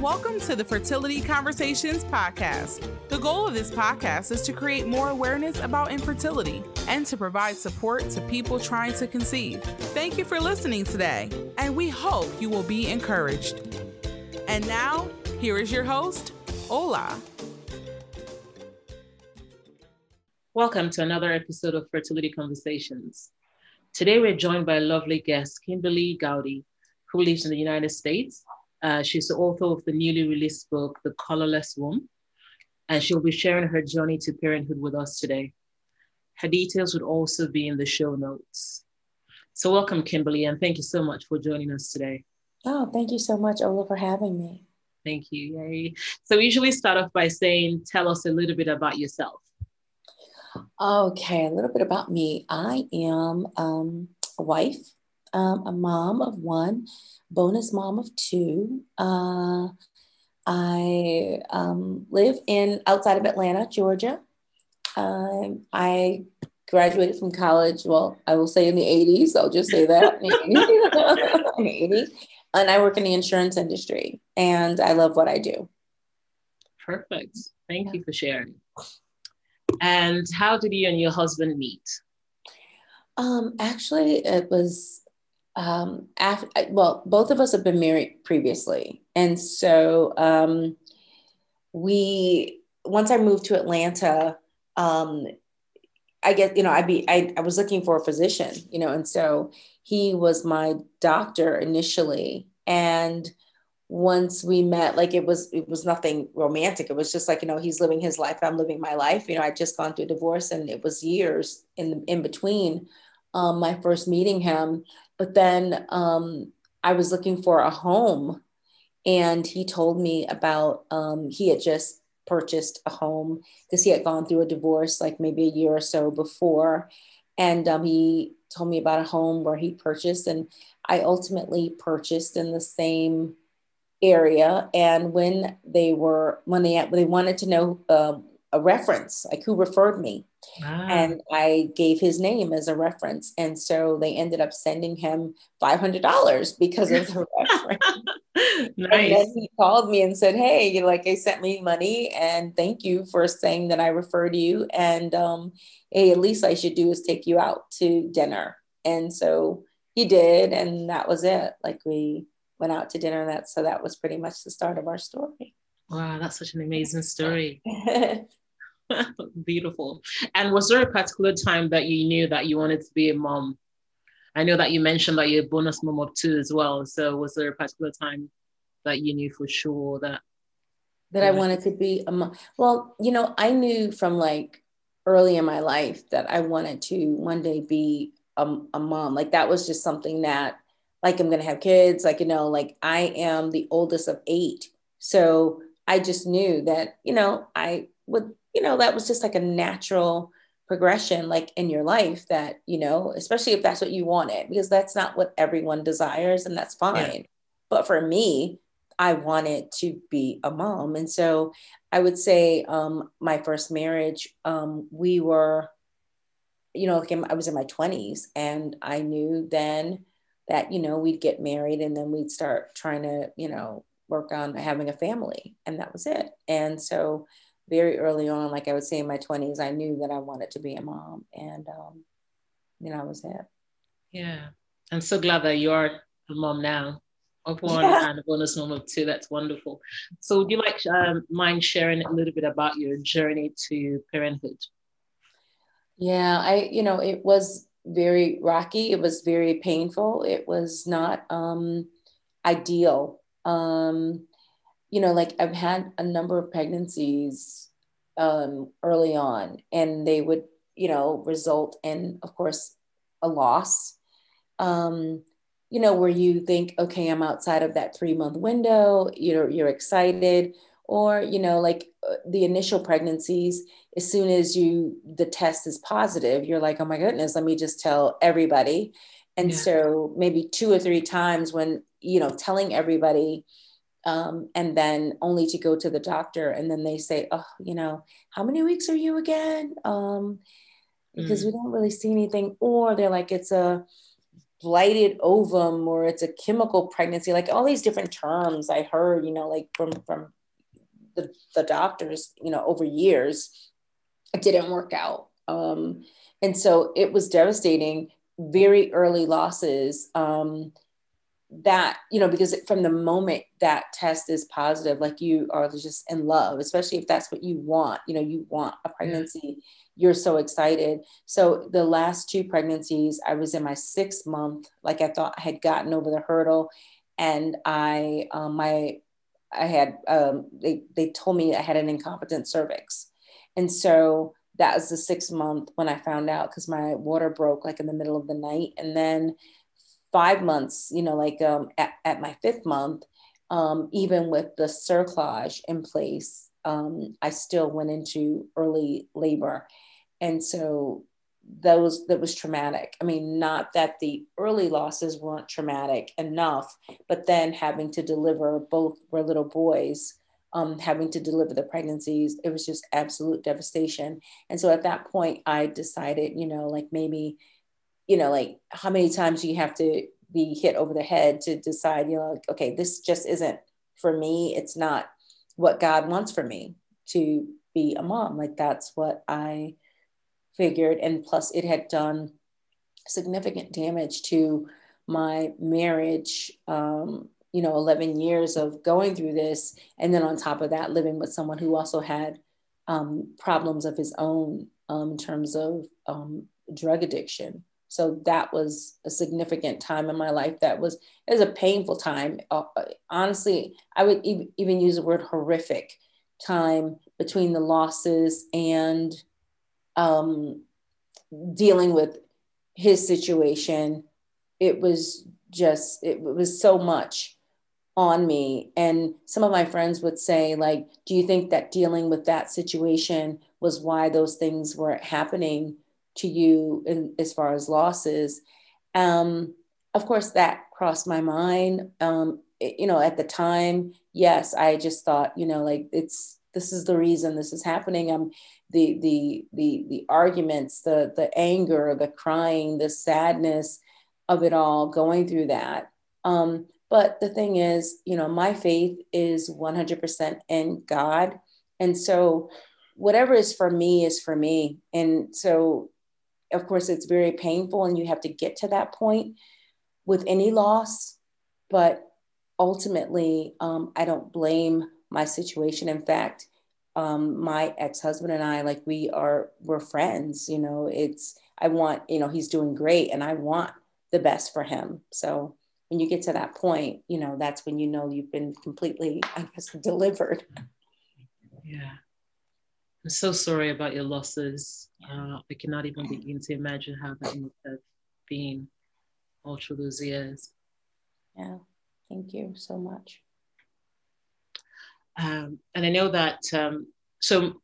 welcome to the Fertility Conversations podcast. The goal of this podcast is to create more awareness about infertility and to provide support to people trying to conceive. Thank you for listening today, and we hope you will be encouraged. And now, here is your host, Ola. Welcome to another episode of Fertility Conversations. Today, we're joined by a lovely guest, Kimberly Gowdy, who lives in the United States uh, she's the author of the newly released book, The Colorless Womb, and she'll be sharing her journey to parenthood with us today. Her details would also be in the show notes. So, welcome, Kimberly, and thank you so much for joining us today. Oh, thank you so much, Ola, for having me. Thank you. Yay. So, we usually start off by saying, tell us a little bit about yourself. Okay, a little bit about me. I am um, a wife, um, a mom of one, bonus mom of two. Uh, I um, live in outside of Atlanta, Georgia. Um, I graduated from college. Well, I will say in the 80s. I'll just say that. 80s. And I work in the insurance industry and I love what I do. Perfect. Thank yeah. you for sharing. And how did you and your husband meet? Um, actually, it was um, after, well, both of us have been married previously. And so um, we, once I moved to Atlanta, um, I guess, you know, I'd be, I, I was looking for a physician, you know, and so he was my doctor initially. And once we met, like it was, it was nothing romantic. It was just like, you know, he's living his life. I'm living my life. You know, I'd just gone through divorce and it was years in, in between um, my first meeting him. But then um, I was looking for a home, and he told me about um, he had just purchased a home because he had gone through a divorce like maybe a year or so before. And um, he told me about a home where he purchased, and I ultimately purchased in the same area. And when they were when they they wanted to know um, a reference, like who referred me. Ah. And I gave his name as a reference. And so they ended up sending him $500 because of the reference. nice. And then he called me and said, Hey, you know, like, they sent me money and thank you for saying that I referred you. And, um, hey, at least I should do is take you out to dinner. And so he did. And that was it. Like, we went out to dinner. And that, so that was pretty much the start of our story. Wow, that's such an amazing story. Beautiful. And was there a particular time that you knew that you wanted to be a mom? I know that you mentioned that you're a bonus mom of two as well. So was there a particular time that you knew for sure that that I wanted to be a mom? Well, you know, I knew from like early in my life that I wanted to one day be a, a mom. Like that was just something that like I'm gonna have kids. Like, you know, like I am the oldest of eight. So I just knew that, you know, I would you know, that was just like a natural progression, like in your life that, you know, especially if that's what you wanted, because that's not what everyone desires and that's fine. Yeah. But for me, I wanted to be a mom. And so I would say um, my first marriage, um, we were, you know, like I was in my 20s and I knew then that, you know, we'd get married and then we'd start trying to, you know, work on having a family. And that was it. And so very early on, like I would say in my 20s, I knew that I wanted to be a mom. And, um, you know, I was it. Yeah. I'm so glad that you're a mom now of one yeah. and a bonus mom of two. That's wonderful. So, would you like um, mind sharing a little bit about your journey to parenthood? Yeah, I, you know, it was very rocky. It was very painful. It was not um, ideal. Um, you know, like I've had a number of pregnancies um, early on, and they would, you know, result in, of course, a loss. Um, you know, where you think, okay, I'm outside of that three month window, you're, you're excited, or, you know, like uh, the initial pregnancies, as soon as you, the test is positive, you're like, oh my goodness, let me just tell everybody. And yeah. so maybe two or three times when, you know, telling everybody, um, and then only to go to the doctor and then they say oh you know how many weeks are you again um, because mm. we don't really see anything or they're like it's a blighted ovum or it's a chemical pregnancy like all these different terms i heard you know like from from the, the doctors you know over years it didn't work out um, and so it was devastating very early losses um, that you know because from the moment that test is positive like you are just in love especially if that's what you want you know you want a pregnancy you're so excited. So the last two pregnancies, I was in my sixth month. Like I thought I had gotten over the hurdle, and I um, my I had um, they they told me I had an incompetent cervix, and so that was the sixth month when I found out because my water broke like in the middle of the night, and then five months, you know, like um, at, at my fifth month, um, even with the cerclage in place, um, I still went into early labor. And so those that was traumatic. I mean not that the early losses weren't traumatic enough but then having to deliver both were little boys um, having to deliver the pregnancies it was just absolute devastation. And so at that point i decided you know like maybe you know like how many times you have to be hit over the head to decide you know like, okay this just isn't for me it's not what god wants for me to be a mom like that's what i figured, and plus it had done significant damage to my marriage. Um, you know, 11 years of going through this. And then on top of that, living with someone who also had um, problems of his own um, in terms of um, drug addiction. So that was a significant time in my life. That was it was a painful time. Uh, honestly, I would e- even use the word horrific time between the losses and um, dealing with his situation, it was just, it was so much on me. And some of my friends would say, like, do you think that dealing with that situation was why those things were happening to you in, as far as losses? Um, of course, that crossed my mind. Um, it, you know, at the time, yes, I just thought, you know, like it's this is the reason this is happening. I'm the the the the arguments, the the anger, the crying, the sadness of it all, going through that. Um, but the thing is, you know, my faith is 100% in God, and so whatever is for me is for me. And so, of course, it's very painful, and you have to get to that point with any loss. But ultimately, um, I don't blame my situation. In fact, um, my ex-husband and I, like we are, we're friends, you know, it's, I want, you know, he's doing great and I want the best for him. So when you get to that point, you know, that's when you know you've been completely, I guess, delivered. Yeah. I'm so sorry about your losses. Uh, I cannot even begin to imagine how that must have been all through those years. Yeah. Thank you so much. Um, and I know that, um, so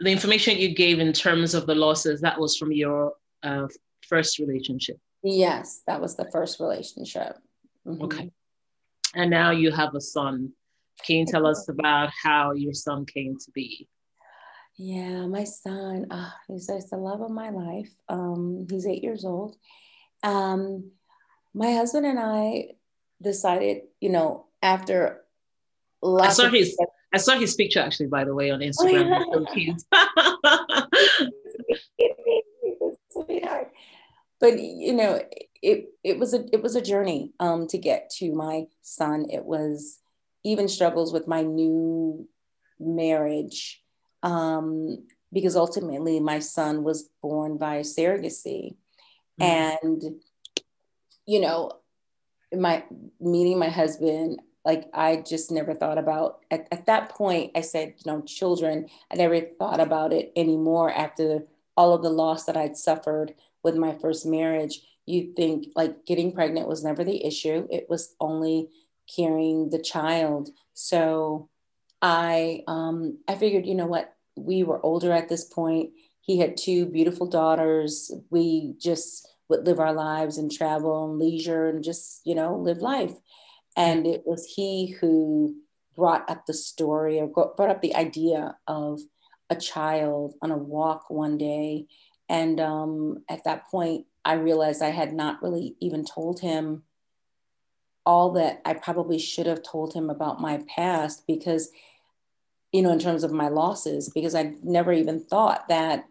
the information you gave in terms of the losses, that was from your uh, first relationship. Yes, that was the first relationship. Mm-hmm. Okay. And now you have a son. Can you tell us about how your son came to be? Yeah, my son, uh, he's, he's the love of my life. Um, he's eight years old. Um, my husband and I decided, you know, after I saw his I saw his picture actually, by the way, on Instagram. Oh, yeah. but you know, it it was a it was a journey um, to get to my son. It was even struggles with my new marriage um, because ultimately my son was born by surrogacy, mm-hmm. and you know, my meeting my husband like I just never thought about at, at that point. I said, you know, children, I never thought about it anymore after all of the loss that I'd suffered with my first marriage. You think like getting pregnant was never the issue, it was only carrying the child. So I um, I figured, you know what, we were older at this point. He had two beautiful daughters. We just would live our lives and travel and leisure and just, you know, live life. And it was he who brought up the story or brought up the idea of a child on a walk one day. And um, at that point, I realized I had not really even told him all that I probably should have told him about my past because, you know, in terms of my losses, because I never even thought that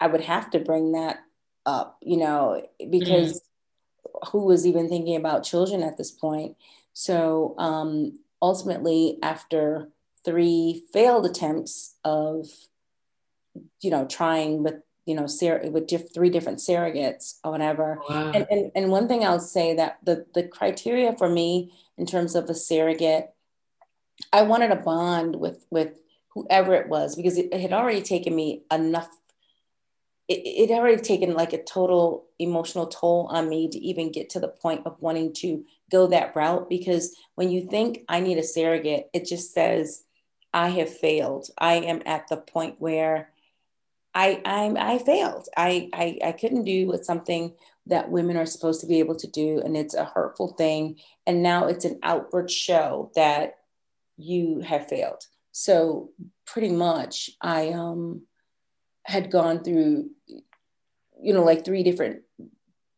I would have to bring that up, you know, because mm. who was even thinking about children at this point? So um, ultimately, after three failed attempts of, you know, trying with you know, ser- with diff- three different surrogates or whatever. Oh, wow. And, and, and one thing I'll say that the, the criteria for me in terms of a surrogate, I wanted a bond with, with whoever it was, because it, it had already taken me enough. It, it had already taken like a total emotional toll on me to even get to the point of wanting to go that route. Because when you think I need a surrogate, it just says, I have failed. I am at the point where I I, I failed. I, I I couldn't do what something that women are supposed to be able to do, and it's a hurtful thing. And now it's an outward show that you have failed. So pretty much, I um had gone through, you know, like three different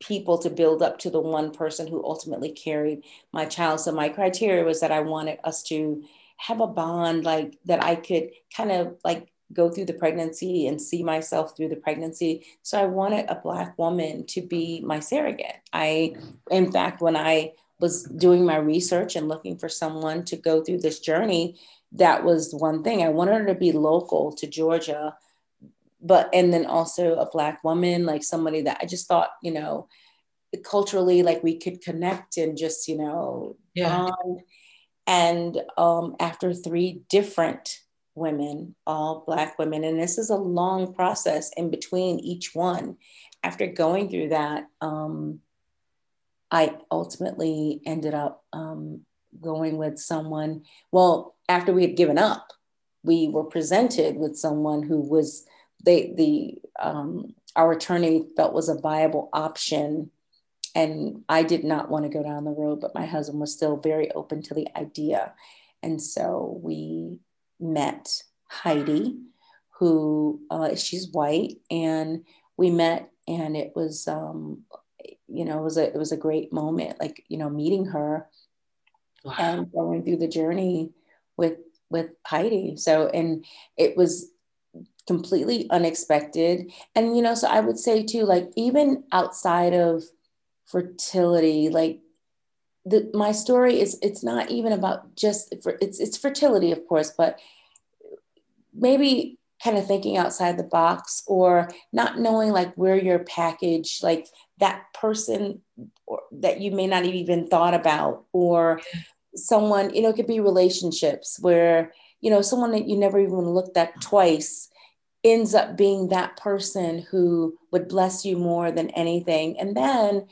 people to build up to the one person who ultimately carried my child. So my criteria was that I wanted us to have a bond like that I could kind of like go through the pregnancy and see myself through the pregnancy. So I wanted a Black woman to be my surrogate. I, in fact, when I was doing my research and looking for someone to go through this journey, that was one thing. I wanted her to be local to Georgia, but, and then also a Black woman, like somebody that I just thought, you know, culturally, like we could connect and just, you know, yeah. bond. And um, after three different women, all Black women. And this is a long process in between each one. After going through that, um, I ultimately ended up um, going with someone. Well, after we had given up, we were presented with someone who was they the um, our attorney felt was a viable option and I did not want to go down the road, but my husband was still very open to the idea. And so we met Heidi, who uh, she's white, and we met, and it was, um, you know, it was a it was a great moment, like you know, meeting her wow. and going through the journey with with Heidi. So, and it was completely unexpected, and you know, so I would say too, like even outside of fertility, like the, my story is it's not even about just for it's it's fertility of course but maybe kind of thinking outside the box or not knowing like where your package like that person or, that you may not even thought about or someone you know it could be relationships where you know someone that you never even looked at twice ends up being that person who would bless you more than anything. And then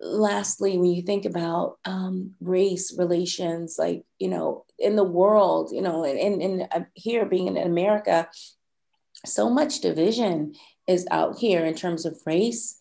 lastly, when you think about um, race relations, like, you know, in the world, you know, and, and uh, here being in America, so much division is out here in terms of race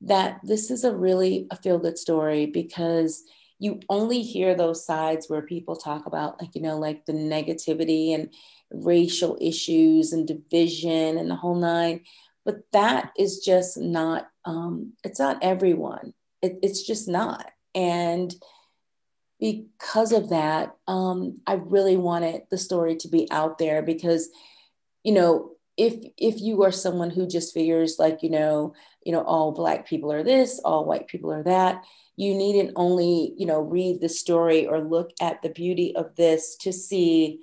that this is a really a feel good story because you only hear those sides where people talk about like you know like the negativity and racial issues and division and the whole nine but that is just not um, it's not everyone it, it's just not. And because of that, um, I really wanted the story to be out there because, you know, if if you are someone who just figures like you know you know all black people are this all white people are that you needn't only you know read the story or look at the beauty of this to see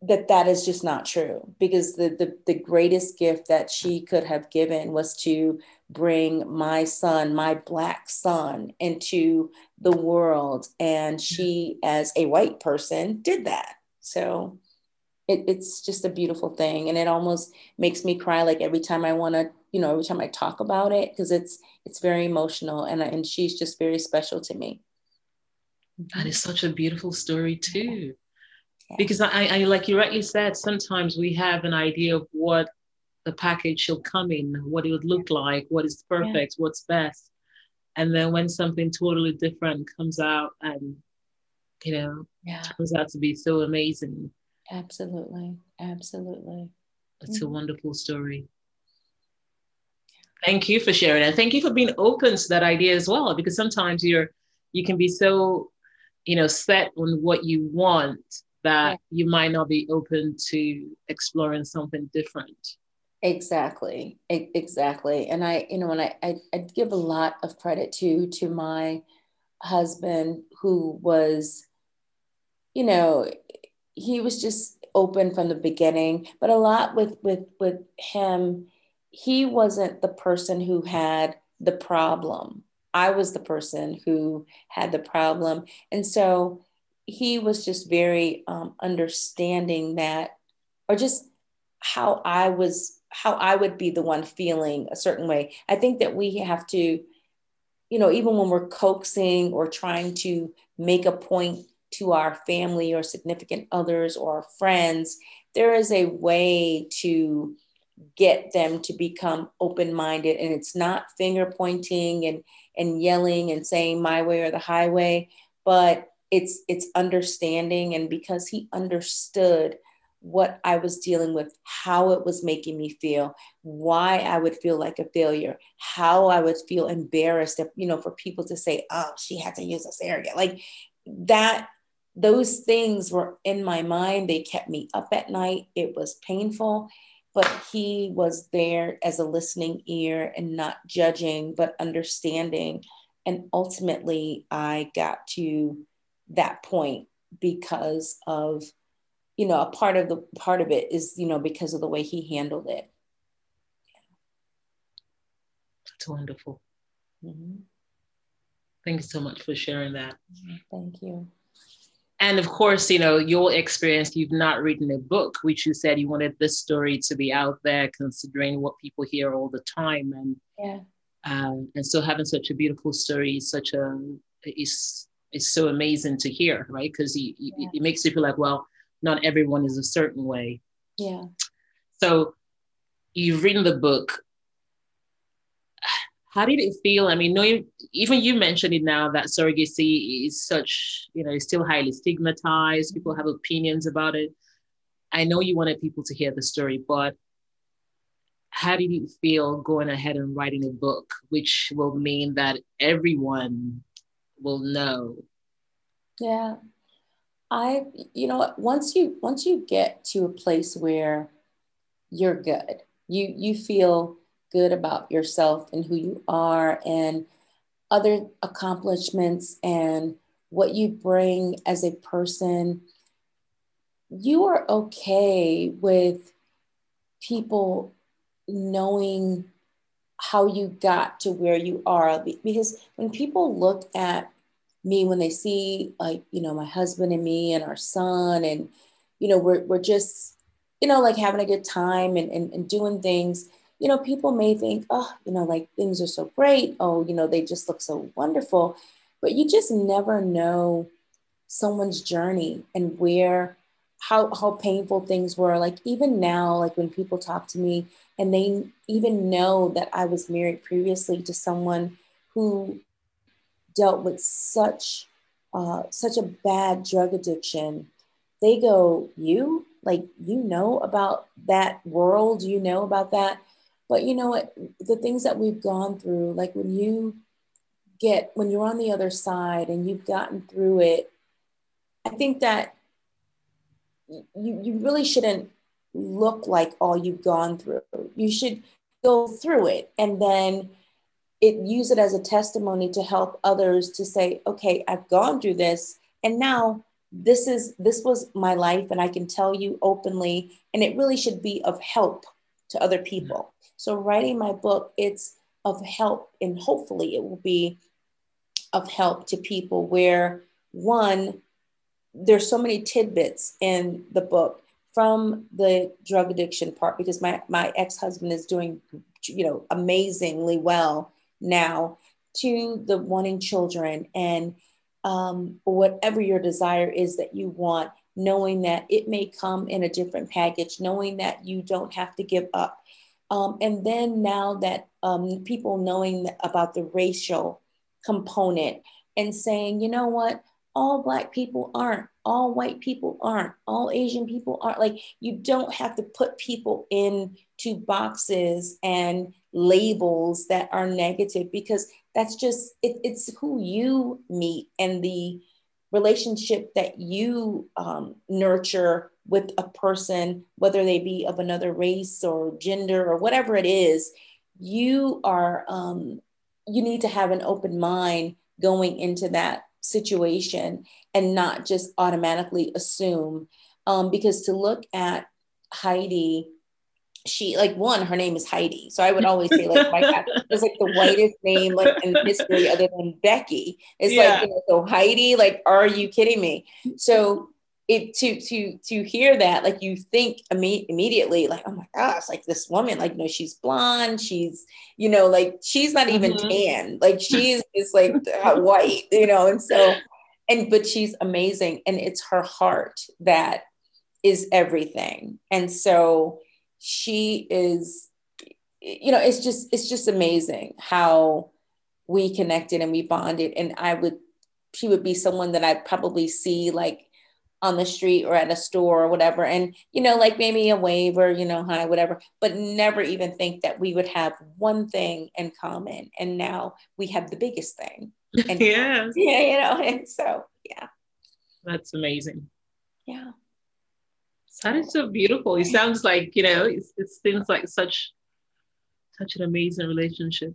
that that is just not true because the, the the greatest gift that she could have given was to bring my son my black son into the world. And she as a white person did that. So it, it's just a beautiful thing. And it almost makes me cry like every time i want to you know every time i talk about it because it's it's very emotional. And and she's just very special to me. That is such a beautiful story too. Because I, I like you rightly said sometimes we have an idea of what the package should come in what it would look like what is perfect yeah. what's best and then when something totally different comes out and you know yeah. turns out to be so amazing absolutely absolutely it's mm-hmm. a wonderful story Thank you for sharing and thank you for being open to that idea as well, because sometimes you're you can be so, you know, set on what you want that yeah. you might not be open to exploring something different. Exactly, exactly. And I, you know, and I, I, I give a lot of credit to to my husband who was, you know, he was just open from the beginning. But a lot with with with him, he wasn't the person who had the problem. I was the person who had the problem, and so he was just very um, understanding that, or just how I was how I would be the one feeling a certain way. I think that we have to, you know, even when we're coaxing or trying to make a point to our family or significant others or our friends, there is a way to get them to become open-minded and it's not finger pointing and and yelling and saying my way or the highway but it's it's understanding and because he understood what I was dealing with, how it was making me feel, why I would feel like a failure, how I would feel embarrassed if, you know, for people to say, oh, she had to use this area. Like that, those things were in my mind. They kept me up at night. It was painful, but he was there as a listening ear and not judging, but understanding. And ultimately, I got to that point because of you know, a part of the part of it is, you know, because of the way he handled it. That's wonderful. Mm-hmm. Thank you so much for sharing that. Thank you. And of course, you know, your experience, you've not written a book, which you said you wanted this story to be out there, considering what people hear all the time. And yeah. Um, and so having such a beautiful story is such a is is so amazing to hear, right? Because yeah. it makes you feel like, well, not everyone is a certain way. Yeah. So you've written the book. How did it feel? I mean, knowing even you mentioned it now that surrogacy is such, you know, still highly stigmatized. People have opinions about it. I know you wanted people to hear the story, but how did you feel going ahead and writing a book, which will mean that everyone will know? Yeah, I, you know, once you once you get to a place where you're good, you you feel good about yourself and who you are and other accomplishments and what you bring as a person, you are okay with people knowing how you got to where you are. Because when people look at me when they see like you know my husband and me and our son and you know we're, we're just you know like having a good time and, and, and doing things. You know people may think oh you know like things are so great. Oh you know they just look so wonderful. But you just never know someone's journey and where how how painful things were. Like even now like when people talk to me and they even know that I was married previously to someone who dealt with such uh, such a bad drug addiction, they go, "You like you know about that world, you know about that." But you know what? The things that we've gone through, like when you get when you're on the other side and you've gotten through it, I think that you you really shouldn't look like all you've gone through. You should go through it and then it use it as a testimony to help others to say okay i've gone through this and now this is this was my life and i can tell you openly and it really should be of help to other mm-hmm. people. So writing my book it's of help and hopefully it will be of help to people where one there's so many tidbits in the book from the drug addiction part because my my ex-husband is doing you know amazingly well now to the wanting children and um, whatever your desire is that you want, knowing that it may come in a different package, knowing that you don't have to give up. Um, and then now that um, people knowing about the racial component and saying, you know what, all Black people aren't, all white people aren't, all Asian people aren't. Like you don't have to put people in to boxes and labels that are negative because that's just it, it's who you meet and the relationship that you um, nurture with a person whether they be of another race or gender or whatever it is you are um, you need to have an open mind going into that situation and not just automatically assume um, because to look at heidi she like one her name is heidi. So i would always say like my god it's like the whitest name like in history other than becky. It's yeah. like you know, so heidi like are you kidding me? So it to to to hear that like you think imme- immediately like oh my gosh like this woman like no she's blonde she's you know like she's not even mm-hmm. tan. Like she's is like white you know and so and but she's amazing and it's her heart that is everything. And so she is you know it's just it's just amazing how we connected and we bonded. And i would she would be someone that i'd probably see like on the street or at a store or whatever. And you know like maybe a wave or you know hi whatever but never even think that we would have one thing in common. And now we have the biggest thing and yeah yeah you know and so yeah. That's amazing. Yeah that is so beautiful. It sounds like, you know, it, it seems like such such an amazing relationship.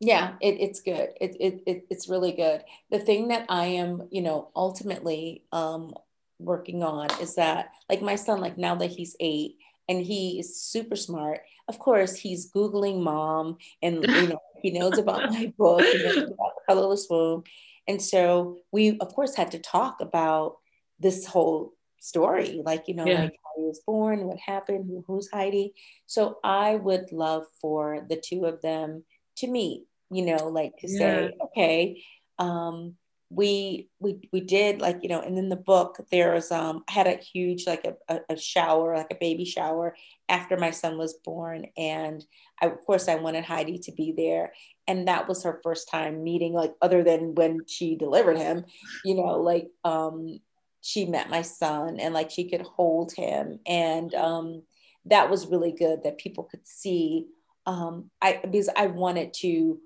Yeah, it, it's good. It, it, it, it's really good. The thing that I am, you know, ultimately um, working on is that, like my son, like now that he's eight and he is super smart. Of course, he's googling mom, and you know, he knows about my book, he knows about the colorless womb, and so we, of course, had to talk about this whole story, like, you know, yeah. like how he was born, what happened, who, who's Heidi. So I would love for the two of them to meet, you know, like to yeah. say, okay, um, we we we did like you know and in the book there's um I had a huge like a, a, shower like a baby shower after my son was born and I, of course i wanted heidi to be there and that was her first time meeting like other than when she delivered him you know like um she met my son and like she could hold him. And um, that was really good that people could see um, i because i wanted to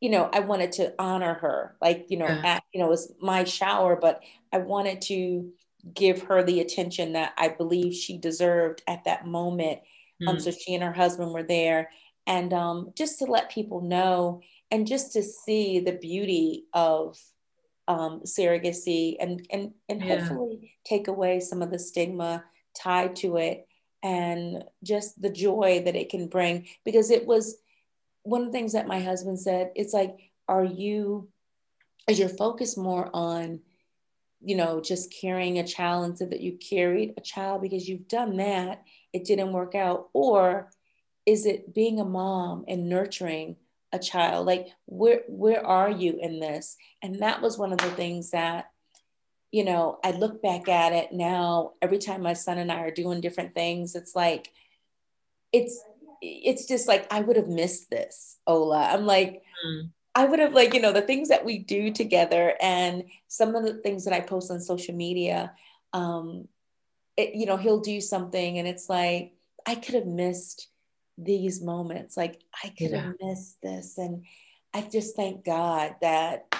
you know i wanted to honor her. Like you know at, you know it was my shower but i wanted to give her the attention that i believe she deserved at that moment. Mm. um, so she and her husband were there. And um, just to let people know and just to see the beauty of um, surrogacy and and and yeah. hopefully take away some of the stigma tied to it and just the joy that it can bring because it was one of the things that my husband said it's like are you is your focus more on you know just carrying a child and said that you carried a child because you've done that it didn't work out or is it being a mom and nurturing a child like where where are you in this and that was one of the things that you know i look back at it now every time my son and i are doing different things it's like it's it's just like i would have missed this ola i'm like mm. i would have like you know the things that we do together and some of the things that i post on social media um it, you know he'll do something and it's like i could have missed these moments. Like I could yeah. have missed this. And I just thank God that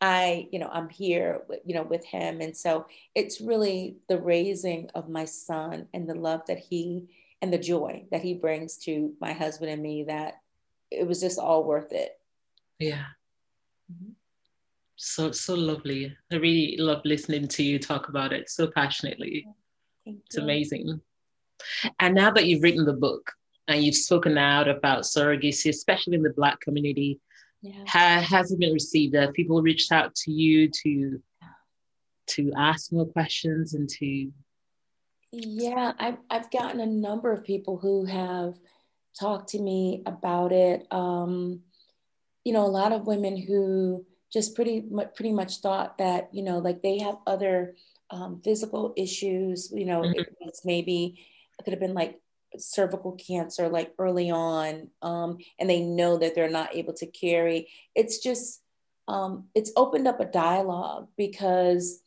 I, you know, I'm here, you know, with him. And so it's really the raising of my son and the love that he and the joy that he brings to my husband and me that it was just all worth it. Yeah. Mm-hmm. So, so lovely. I really love listening to you talk about it so passionately. It's amazing. And now that you've written the book, and you've spoken out about surrogacy, especially in the Black community. Yeah. Ha- has it been received? Have people reached out to you to to ask more questions and to? Yeah, I've I've gotten a number of people who have talked to me about it. Um, you know, a lot of women who just pretty much pretty much thought that you know, like they have other um, physical issues. You know, mm-hmm. it's maybe it could have been like cervical cancer like early on um, and they know that they're not able to carry it's just um, it's opened up a dialogue because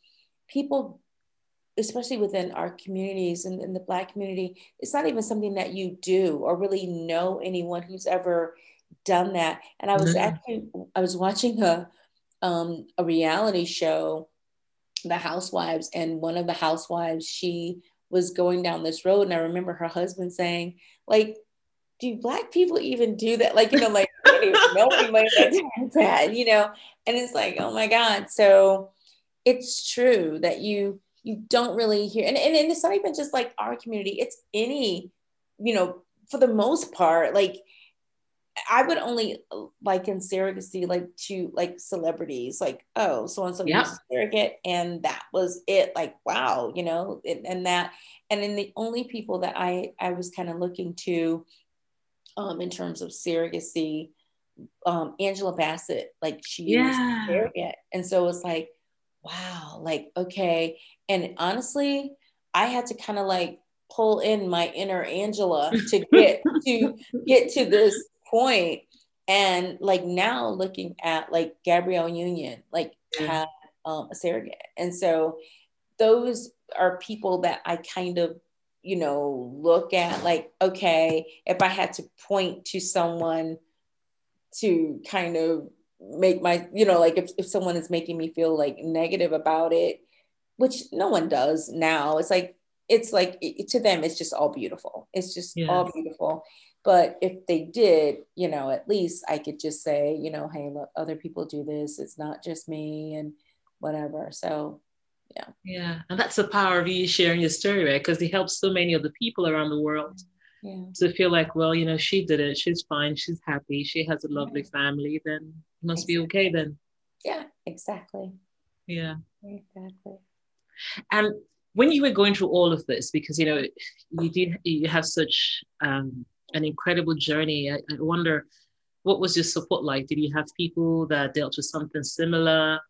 people especially within our communities and in the black community it's not even something that you do or really know anyone who's ever done that and i was mm-hmm. actually i was watching a um, a reality show the housewives and one of the housewives she was going down this road and i remember her husband saying like do black people even do that? Like you know like that you know? And it's like oh my god. So it's true that you you don't really hear and, and, and it's not even just like our community. It's any you know for the most part like I would only like in surrogacy like to like celebrities, like oh, so and so was surrogate, and that was it. Like wow, you know, and, and that, and then the only people that I I was kind of looking to, um, in terms of surrogacy, um, Angela Bassett, like she yeah. surrogate, and so it's like wow, like, okay. And honestly, I had to kind of like pull in my inner Angela to get to get to this point. And like now looking at like Gabrielle Union, like yeah. had um, a surrogate. And so those are people that I kind of, you know, look at like, okay, if I had to point to someone to kind of make my you know like if, if someone is making me feel like negative about it which no one does now it's like it's like it, to them it's just all beautiful it's just yes. all beautiful but if they did you know at least i could just say you know hey look other people do this it's not just me and whatever so yeah yeah and that's the power of you sharing your story right because it helps so many other people around the world yeah. to feel like, well, you know, she did it. She's fine. She's happy. She has a lovely family. Then it must exactly. be okay then. Yeah, exactly. Yeah. Exactly. And when you were going through all of this, because you know you did you have such um, an incredible journey. I, I wonder what was your support like? Did you have people that dealt with something similar?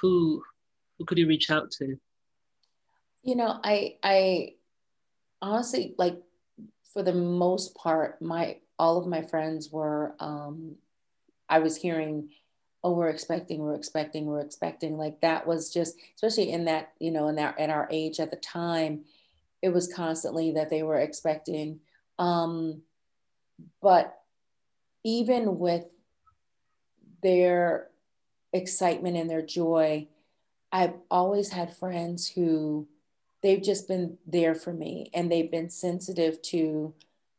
Who who could you reach out to? You know, I I honestly like for the most part, my all of my friends were. Um, I was hearing, "Oh, we're expecting, we're expecting, we're expecting." Like that was just, especially in that you know, in that at our age at the time, it was constantly that they were expecting. Um, but even with their excitement and their joy, I've always had friends who they've just been there for me and they've been sensitive to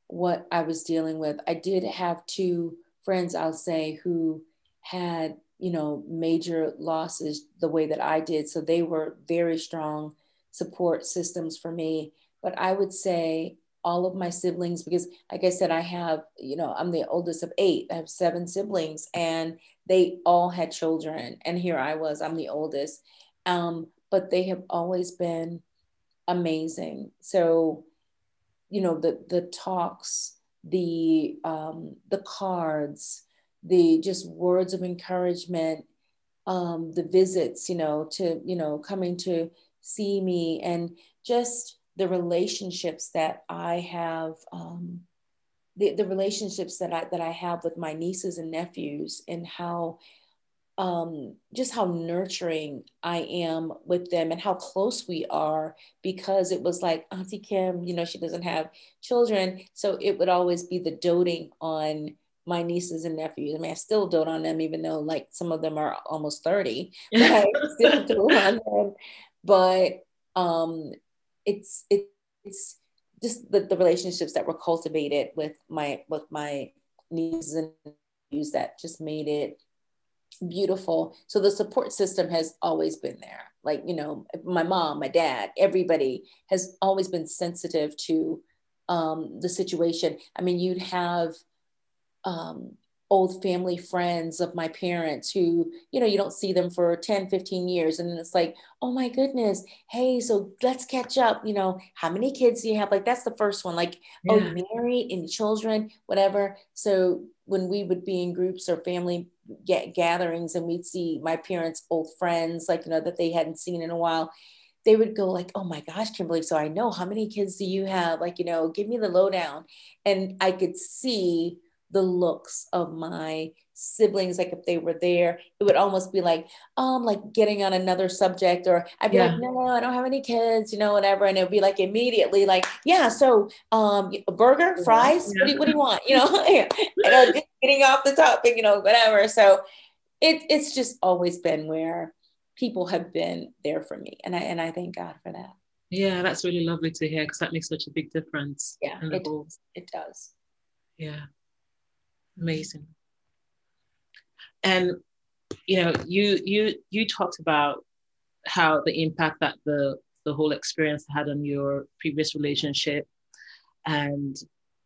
what I was dealing with. I did have two friends, I'll say, who had, you know, major losses the way that I did. So they were very strong support systems for me. But I would say all of my siblings, because like I said, I have, you know, I'm the oldest of eight, I have seven siblings, and they all had children. And here I was, I'm the oldest. Um, but they have always been amazing. So, you know, the the talks, the um, the cards, the just words of encouragement, um, the visits, you know, to you know coming to see me, and just the relationships that I have. Um, the, the relationships that I that I have with my nieces and nephews and how um, just how nurturing I am with them and how close we are because it was like Auntie Kim, you know, she doesn't have children. So it would always be the doting on my nieces and nephews. I mean, I still dote on them, even though like some of them are almost 30, but I still dote on them. But um, it's, it, it's just the, the relationships that were cultivated with my, with my nieces and nephews that just made it beautiful. So the support system has always been there. Like, you know, my mom, my dad, everybody has always been sensitive to um, the situation. I mean, you'd have um, old family friends of my parents who you know you don't see them for 10 15 years. And it's like oh my goodness hey so let's catch up you know how many kids do you have? Like that's the first one like yeah. oh you married any children whatever. So when we would be in groups or family get gatherings and we'd see my parents old friends like you know that they hadn't seen in a while they would go like oh my gosh kimberly so i know how many kids do you have? Like you know give me the lowdown. And i could see the looks of my siblings, like if they were there, it would almost be like, um, like getting on another subject, or I'd be yeah. like, no, I don't have any kids, you know, whatever. And it would be like immediately like, yeah, so um a burger, fries, yeah. what, do you, what do you want? You know, and getting off the topic, you know, whatever. So it, it's just always been where people have been there for me. And I and I thank God for that. Yeah, that's really lovely to hear because that makes such a big difference. Yeah, it, does. it does. Yeah. Amazing. And you know, you you you talked about how the impact that the the whole experience had on your previous relationship. And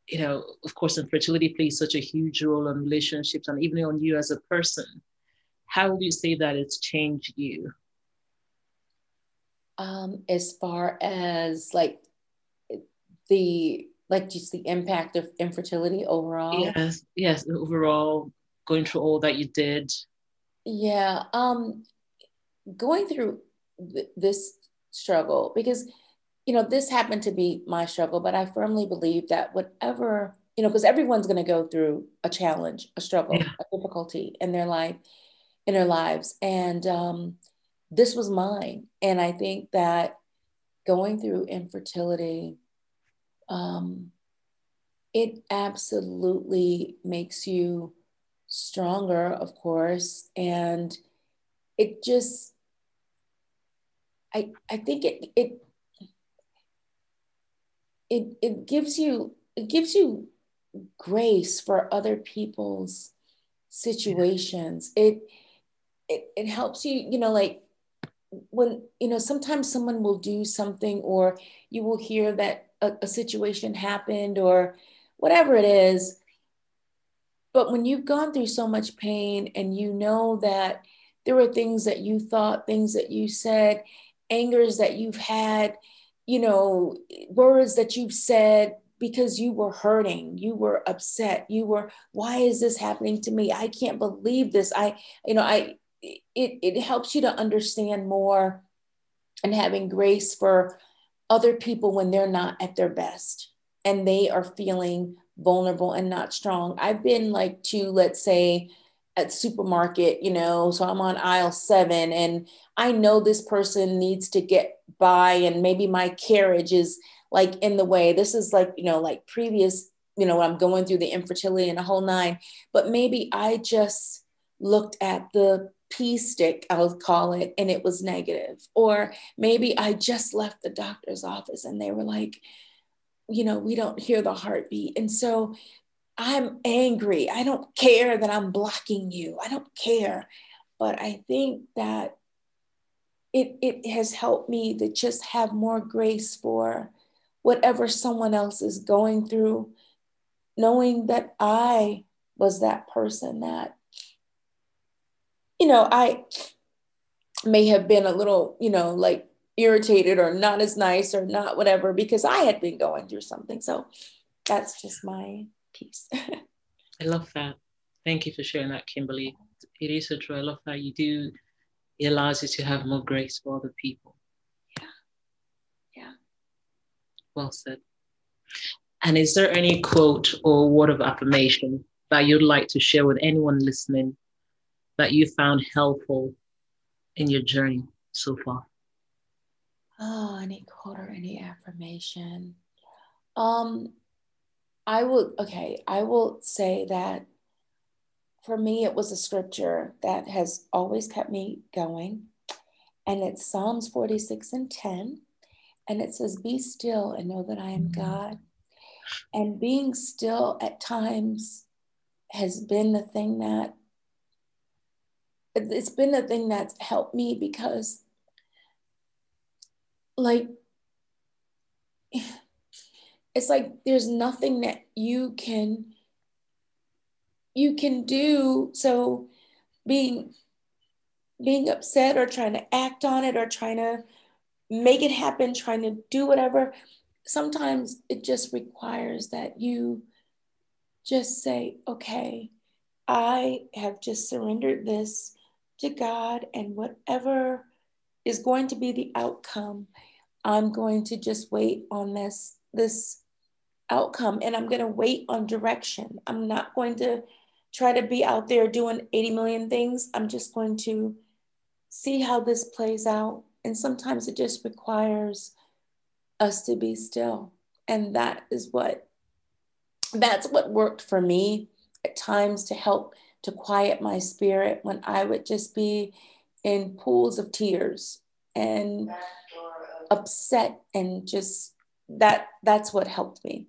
you know of course infertility plays such a huge role in relationships and even on you as a person. How would you say that it's changed you? Um as far as like the like just the impact of infertility overall yes yes overall going through all that you did yeah um going through th- this struggle because you know this happened to be my struggle but i firmly believe that whatever you know because everyone's going to go through a challenge a struggle yeah. a difficulty in their life in their lives and um this was mine and i think that going through infertility um, it absolutely makes you stronger, of course. And it just, I, I think it, it, it, it gives you, it gives you grace for other people's situations. It, it, it helps you, you know, like when, you know, sometimes someone will do something or you will hear that a, a situation happened or whatever it is. But when you've gone through so much pain and you know that there were things that you thought, things that you said, angers that you've had, you know, words that you've said because you were hurting, you were upset, you were, why is this happening to me? I can't believe this. I, you know, I, it, it helps you to understand more and having grace for other people when they're not at their best and they are feeling vulnerable and not strong. I've been like to, let's say, at supermarket, you know, so I'm on aisle seven and I know this person needs to get by and maybe my carriage is like in the way. This is like, you know, like previous, you know, I'm going through the infertility and a whole nine, but maybe I just looked at the P stick, I'll call it, and it was negative. Or maybe I just left the doctor's office and they were like, you know, we don't hear the heartbeat. And so I'm angry. I don't care that I'm blocking you. I don't care. But I think that it, it has helped me to just have more grace for whatever someone else is going through, knowing that I was that person that you know, I may have been a little, you know, like irritated or not as nice or not whatever because I had been going through something. So that's just my piece. I love that. Thank you for sharing that, Kimberly. It is so true. I love that you do. It allows you to have more grace for other people. Yeah. Yeah. Well said. And is there any quote or word of affirmation that you'd like to share with anyone listening that you found helpful in your journey so far? Oh, any quote or any affirmation. Um, I will, okay, I will say that for me, it was a scripture that has always kept me going. And it's Psalms 46 and 10. And it says, Be still and know that I am mm-hmm. God. And being still at times has been the thing that it's been a thing that's helped me because like it's like there's nothing that you can you can do. So being being upset or trying to act on it or trying to make it happen trying to do whatever sometimes it just requires that you just say okay i have just surrendered this to God and whatever is going to be the outcome, I'm going to just wait on this this outcome and I'm going to wait on direction. I'm not going to try to be out there doing 80 million things. I'm just going to see how this plays out. And sometimes it just requires us to be still. And that is what that's what worked for me at times to help to quiet my spirit when I would just be in pools of tears and upset and just that that's what helped me.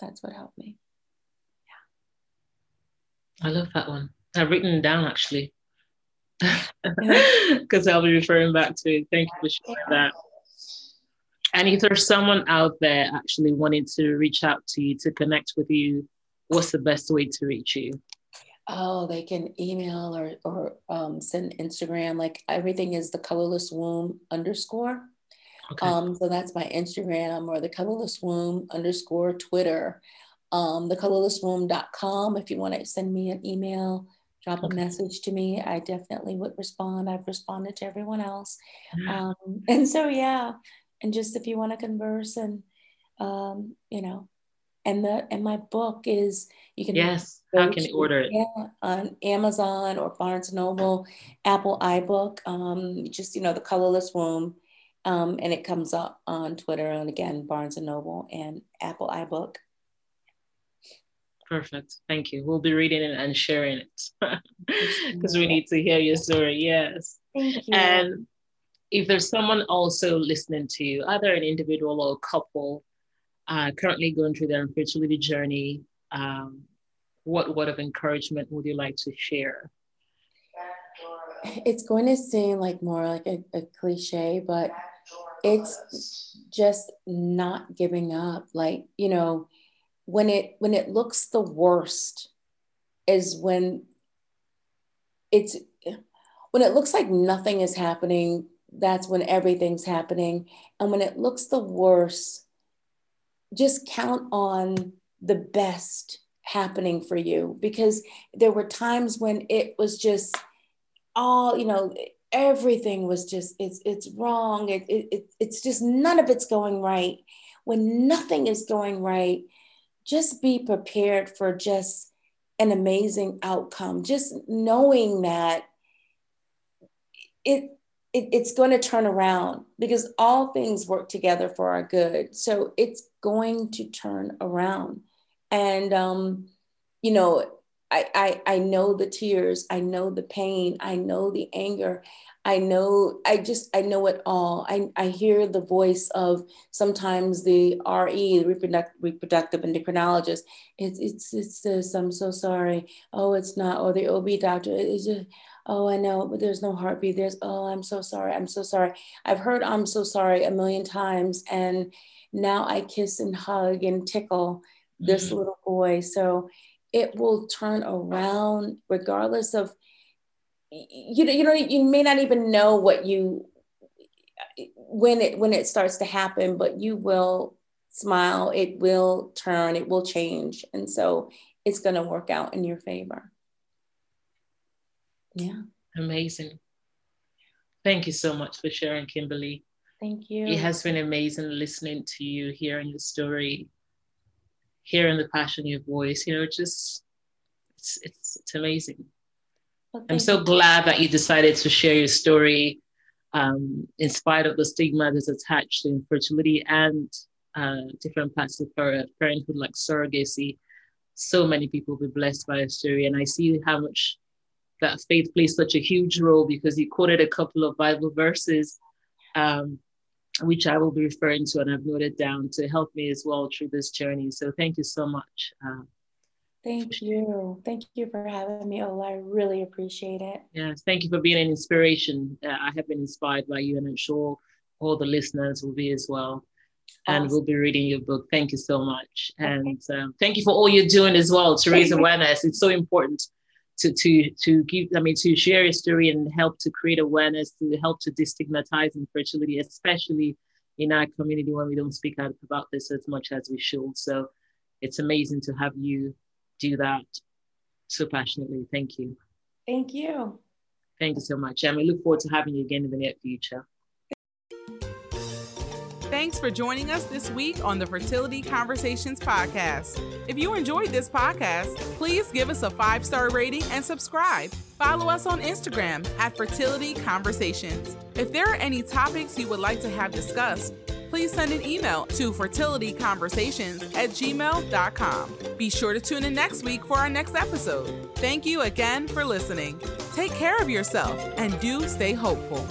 That's what helped me. Yeah. I love that one. I've written it down actually. Because I'll be referring back to it. Thank you for sharing that. And if there's someone out there actually wanting to reach out to you to connect with you, what's the best way to reach you? Oh, they can email or or um, send Instagram. Like everything is the colorless womb underscore. Okay. Um, so that's my Instagram or the colorless womb underscore Twitter um, the thecolorlesswomb.com if you want to send me an email drop okay. a message to me i definitely would respond i've responded to everyone else um, and so yeah and just if you want to converse and um, you know and the and my book is you can yes how can you order it yeah, on amazon or barnes and noble apple ibook um, just you know the colorless womb um, and it comes up on twitter and again barnes and noble and apple ibook Perfect. Thank you. We'll be reading it and sharing it because we need to hear your story. Yes. Thank you. And if there's someone also listening to you, either an individual or a couple, uh, currently going through their infertility journey, um, what word of encouragement would you like to share? It's going to seem like more like a, a cliche, but it's just not giving up. Like, you know, when it when it looks the worst is when it's when it looks like nothing is happening that's when everything's happening and when it looks the worst just count on the best happening for you. Because there were times when it was just all you know everything was just it's it's wrong. It, it, it's just none of it's going right. When nothing is going right just be prepared for just an amazing outcome. Just knowing that it, it it's going to turn around because all things work together for our good. So it's going to turn around. And um, you know, I, I I know the tears, I know the pain, I know the anger, I know, I just, I know it all. I, I hear the voice of sometimes the RE, the reproduct, reproductive endocrinologist. It's, it's, it's this, I'm so sorry. Oh, it's not. Or the OB doctor, it's just, oh, I know, but there's no heartbeat. There's, oh, I'm so sorry. I'm so sorry. I've heard I'm so sorry a million times. And now I kiss and hug and tickle this mm-hmm. little boy. So it will turn around regardless of you know you know you may not even know what you when it when it starts to happen but you will smile it will turn it will change and so it's going to work out in your favor yeah. Amazing. Thank you so much for sharing kimberly. Thank you. It has been amazing listening to you hearing your story hearing the passion in your voice. You know just it's it's, it's amazing. Well, I'm so glad that you decided to share your story um, in spite of the stigma that's attached to infertility and uh, different parts of parenthood, like surrogacy. So many people will be blessed by your story. And I see how much that faith plays such a huge role because you quoted a couple of Bible verses, um, which I will be referring to and I've noted down to help me as well through this journey. So thank you so much. Uh, Thank you. Thank you for having me, Ola. I really appreciate it. Yes, thank you for being an inspiration. Uh, I have been inspired by you, and I'm sure all the listeners will be as well. And we'll be reading your book. Thank you so much. Okay. And um, thank you for all you're doing as well to raise awareness. It's so important to, to, to give, I mean, to share your story and help to create awareness, to help to destigmatize infertility, especially in our community when we don't speak out about this as much as we should. So it's amazing to have you do that so passionately. Thank you. Thank you. Thank you so much. And we look forward to having you again in the near future. Thanks for joining us this week on the Fertility Conversations podcast. If you enjoyed this podcast, please give us a five star rating and subscribe. Follow us on Instagram at Fertility Conversations. If there are any topics you would like to have discussed, please send an email to fertilityconversations at gmail.com. Be sure to tune in next week for our next episode. Thank you again for listening. Take care of yourself and do stay hopeful.